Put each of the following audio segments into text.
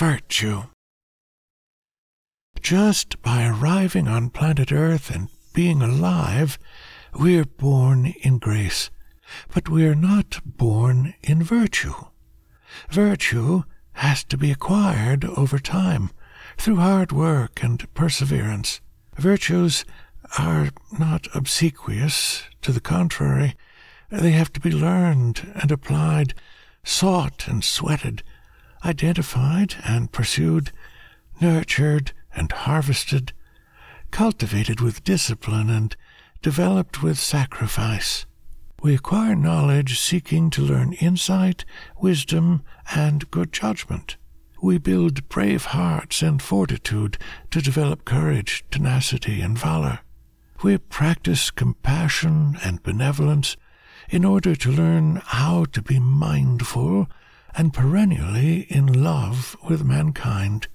virtue. Just by arriving on planet Earth and being alive, we're born in grace, but we're not born in virtue. Virtue has to be acquired over time through hard work and perseverance. Virtues are not obsequious, to the contrary, they have to be learned and applied, sought and sweated, identified and pursued, nurtured and harvested, cultivated with discipline and developed with sacrifice. We acquire knowledge seeking to learn insight, wisdom, and good judgment. We build brave hearts and fortitude to develop courage, tenacity, and valor. We practice compassion and benevolence in order to learn how to be mindful and perennially in love with mankind.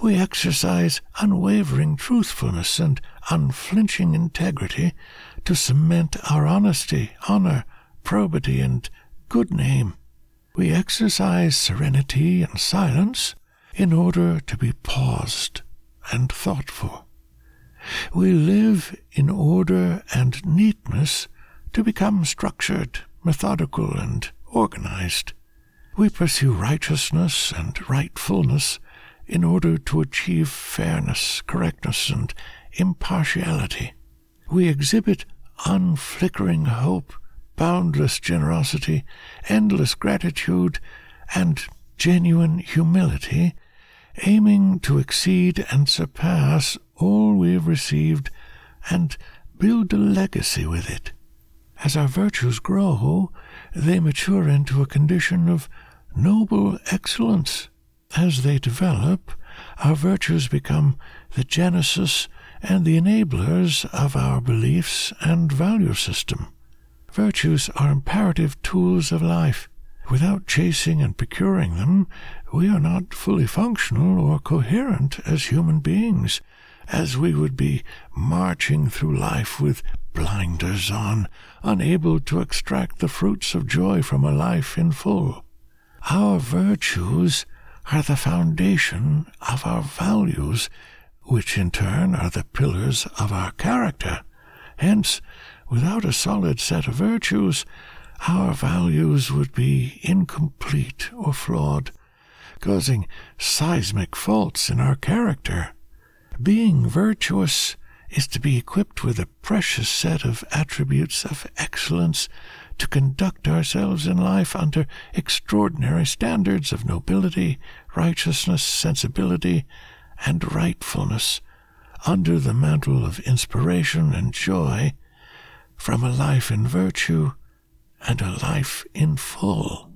We exercise unwavering truthfulness and unflinching integrity to cement our honesty, honor, probity, and good name. We exercise serenity and silence in order to be paused and thoughtful. We live in order and neatness to become structured, methodical, and organized. We pursue righteousness and rightfulness in order to achieve fairness, correctness, and impartiality. We exhibit unflickering hope, boundless generosity, endless gratitude, and genuine humility, aiming to exceed and surpass all we have received and build a legacy with it. As our virtues grow, they mature into a condition of noble excellence. As they develop, our virtues become the genesis and the enablers of our beliefs and value system. Virtues are imperative tools of life. Without chasing and procuring them, we are not fully functional or coherent as human beings, as we would be marching through life with blinders on, unable to extract the fruits of joy from a life in full. Our virtues are the foundation of our values, which in turn are the pillars of our character. Hence, without a solid set of virtues, our values would be incomplete or flawed, causing seismic faults in our character. Being virtuous is to be equipped with a precious set of attributes of excellence to conduct ourselves in life under extraordinary standards of nobility, righteousness, sensibility, and rightfulness, under the mantle of inspiration and joy, from a life in virtue and a life in full.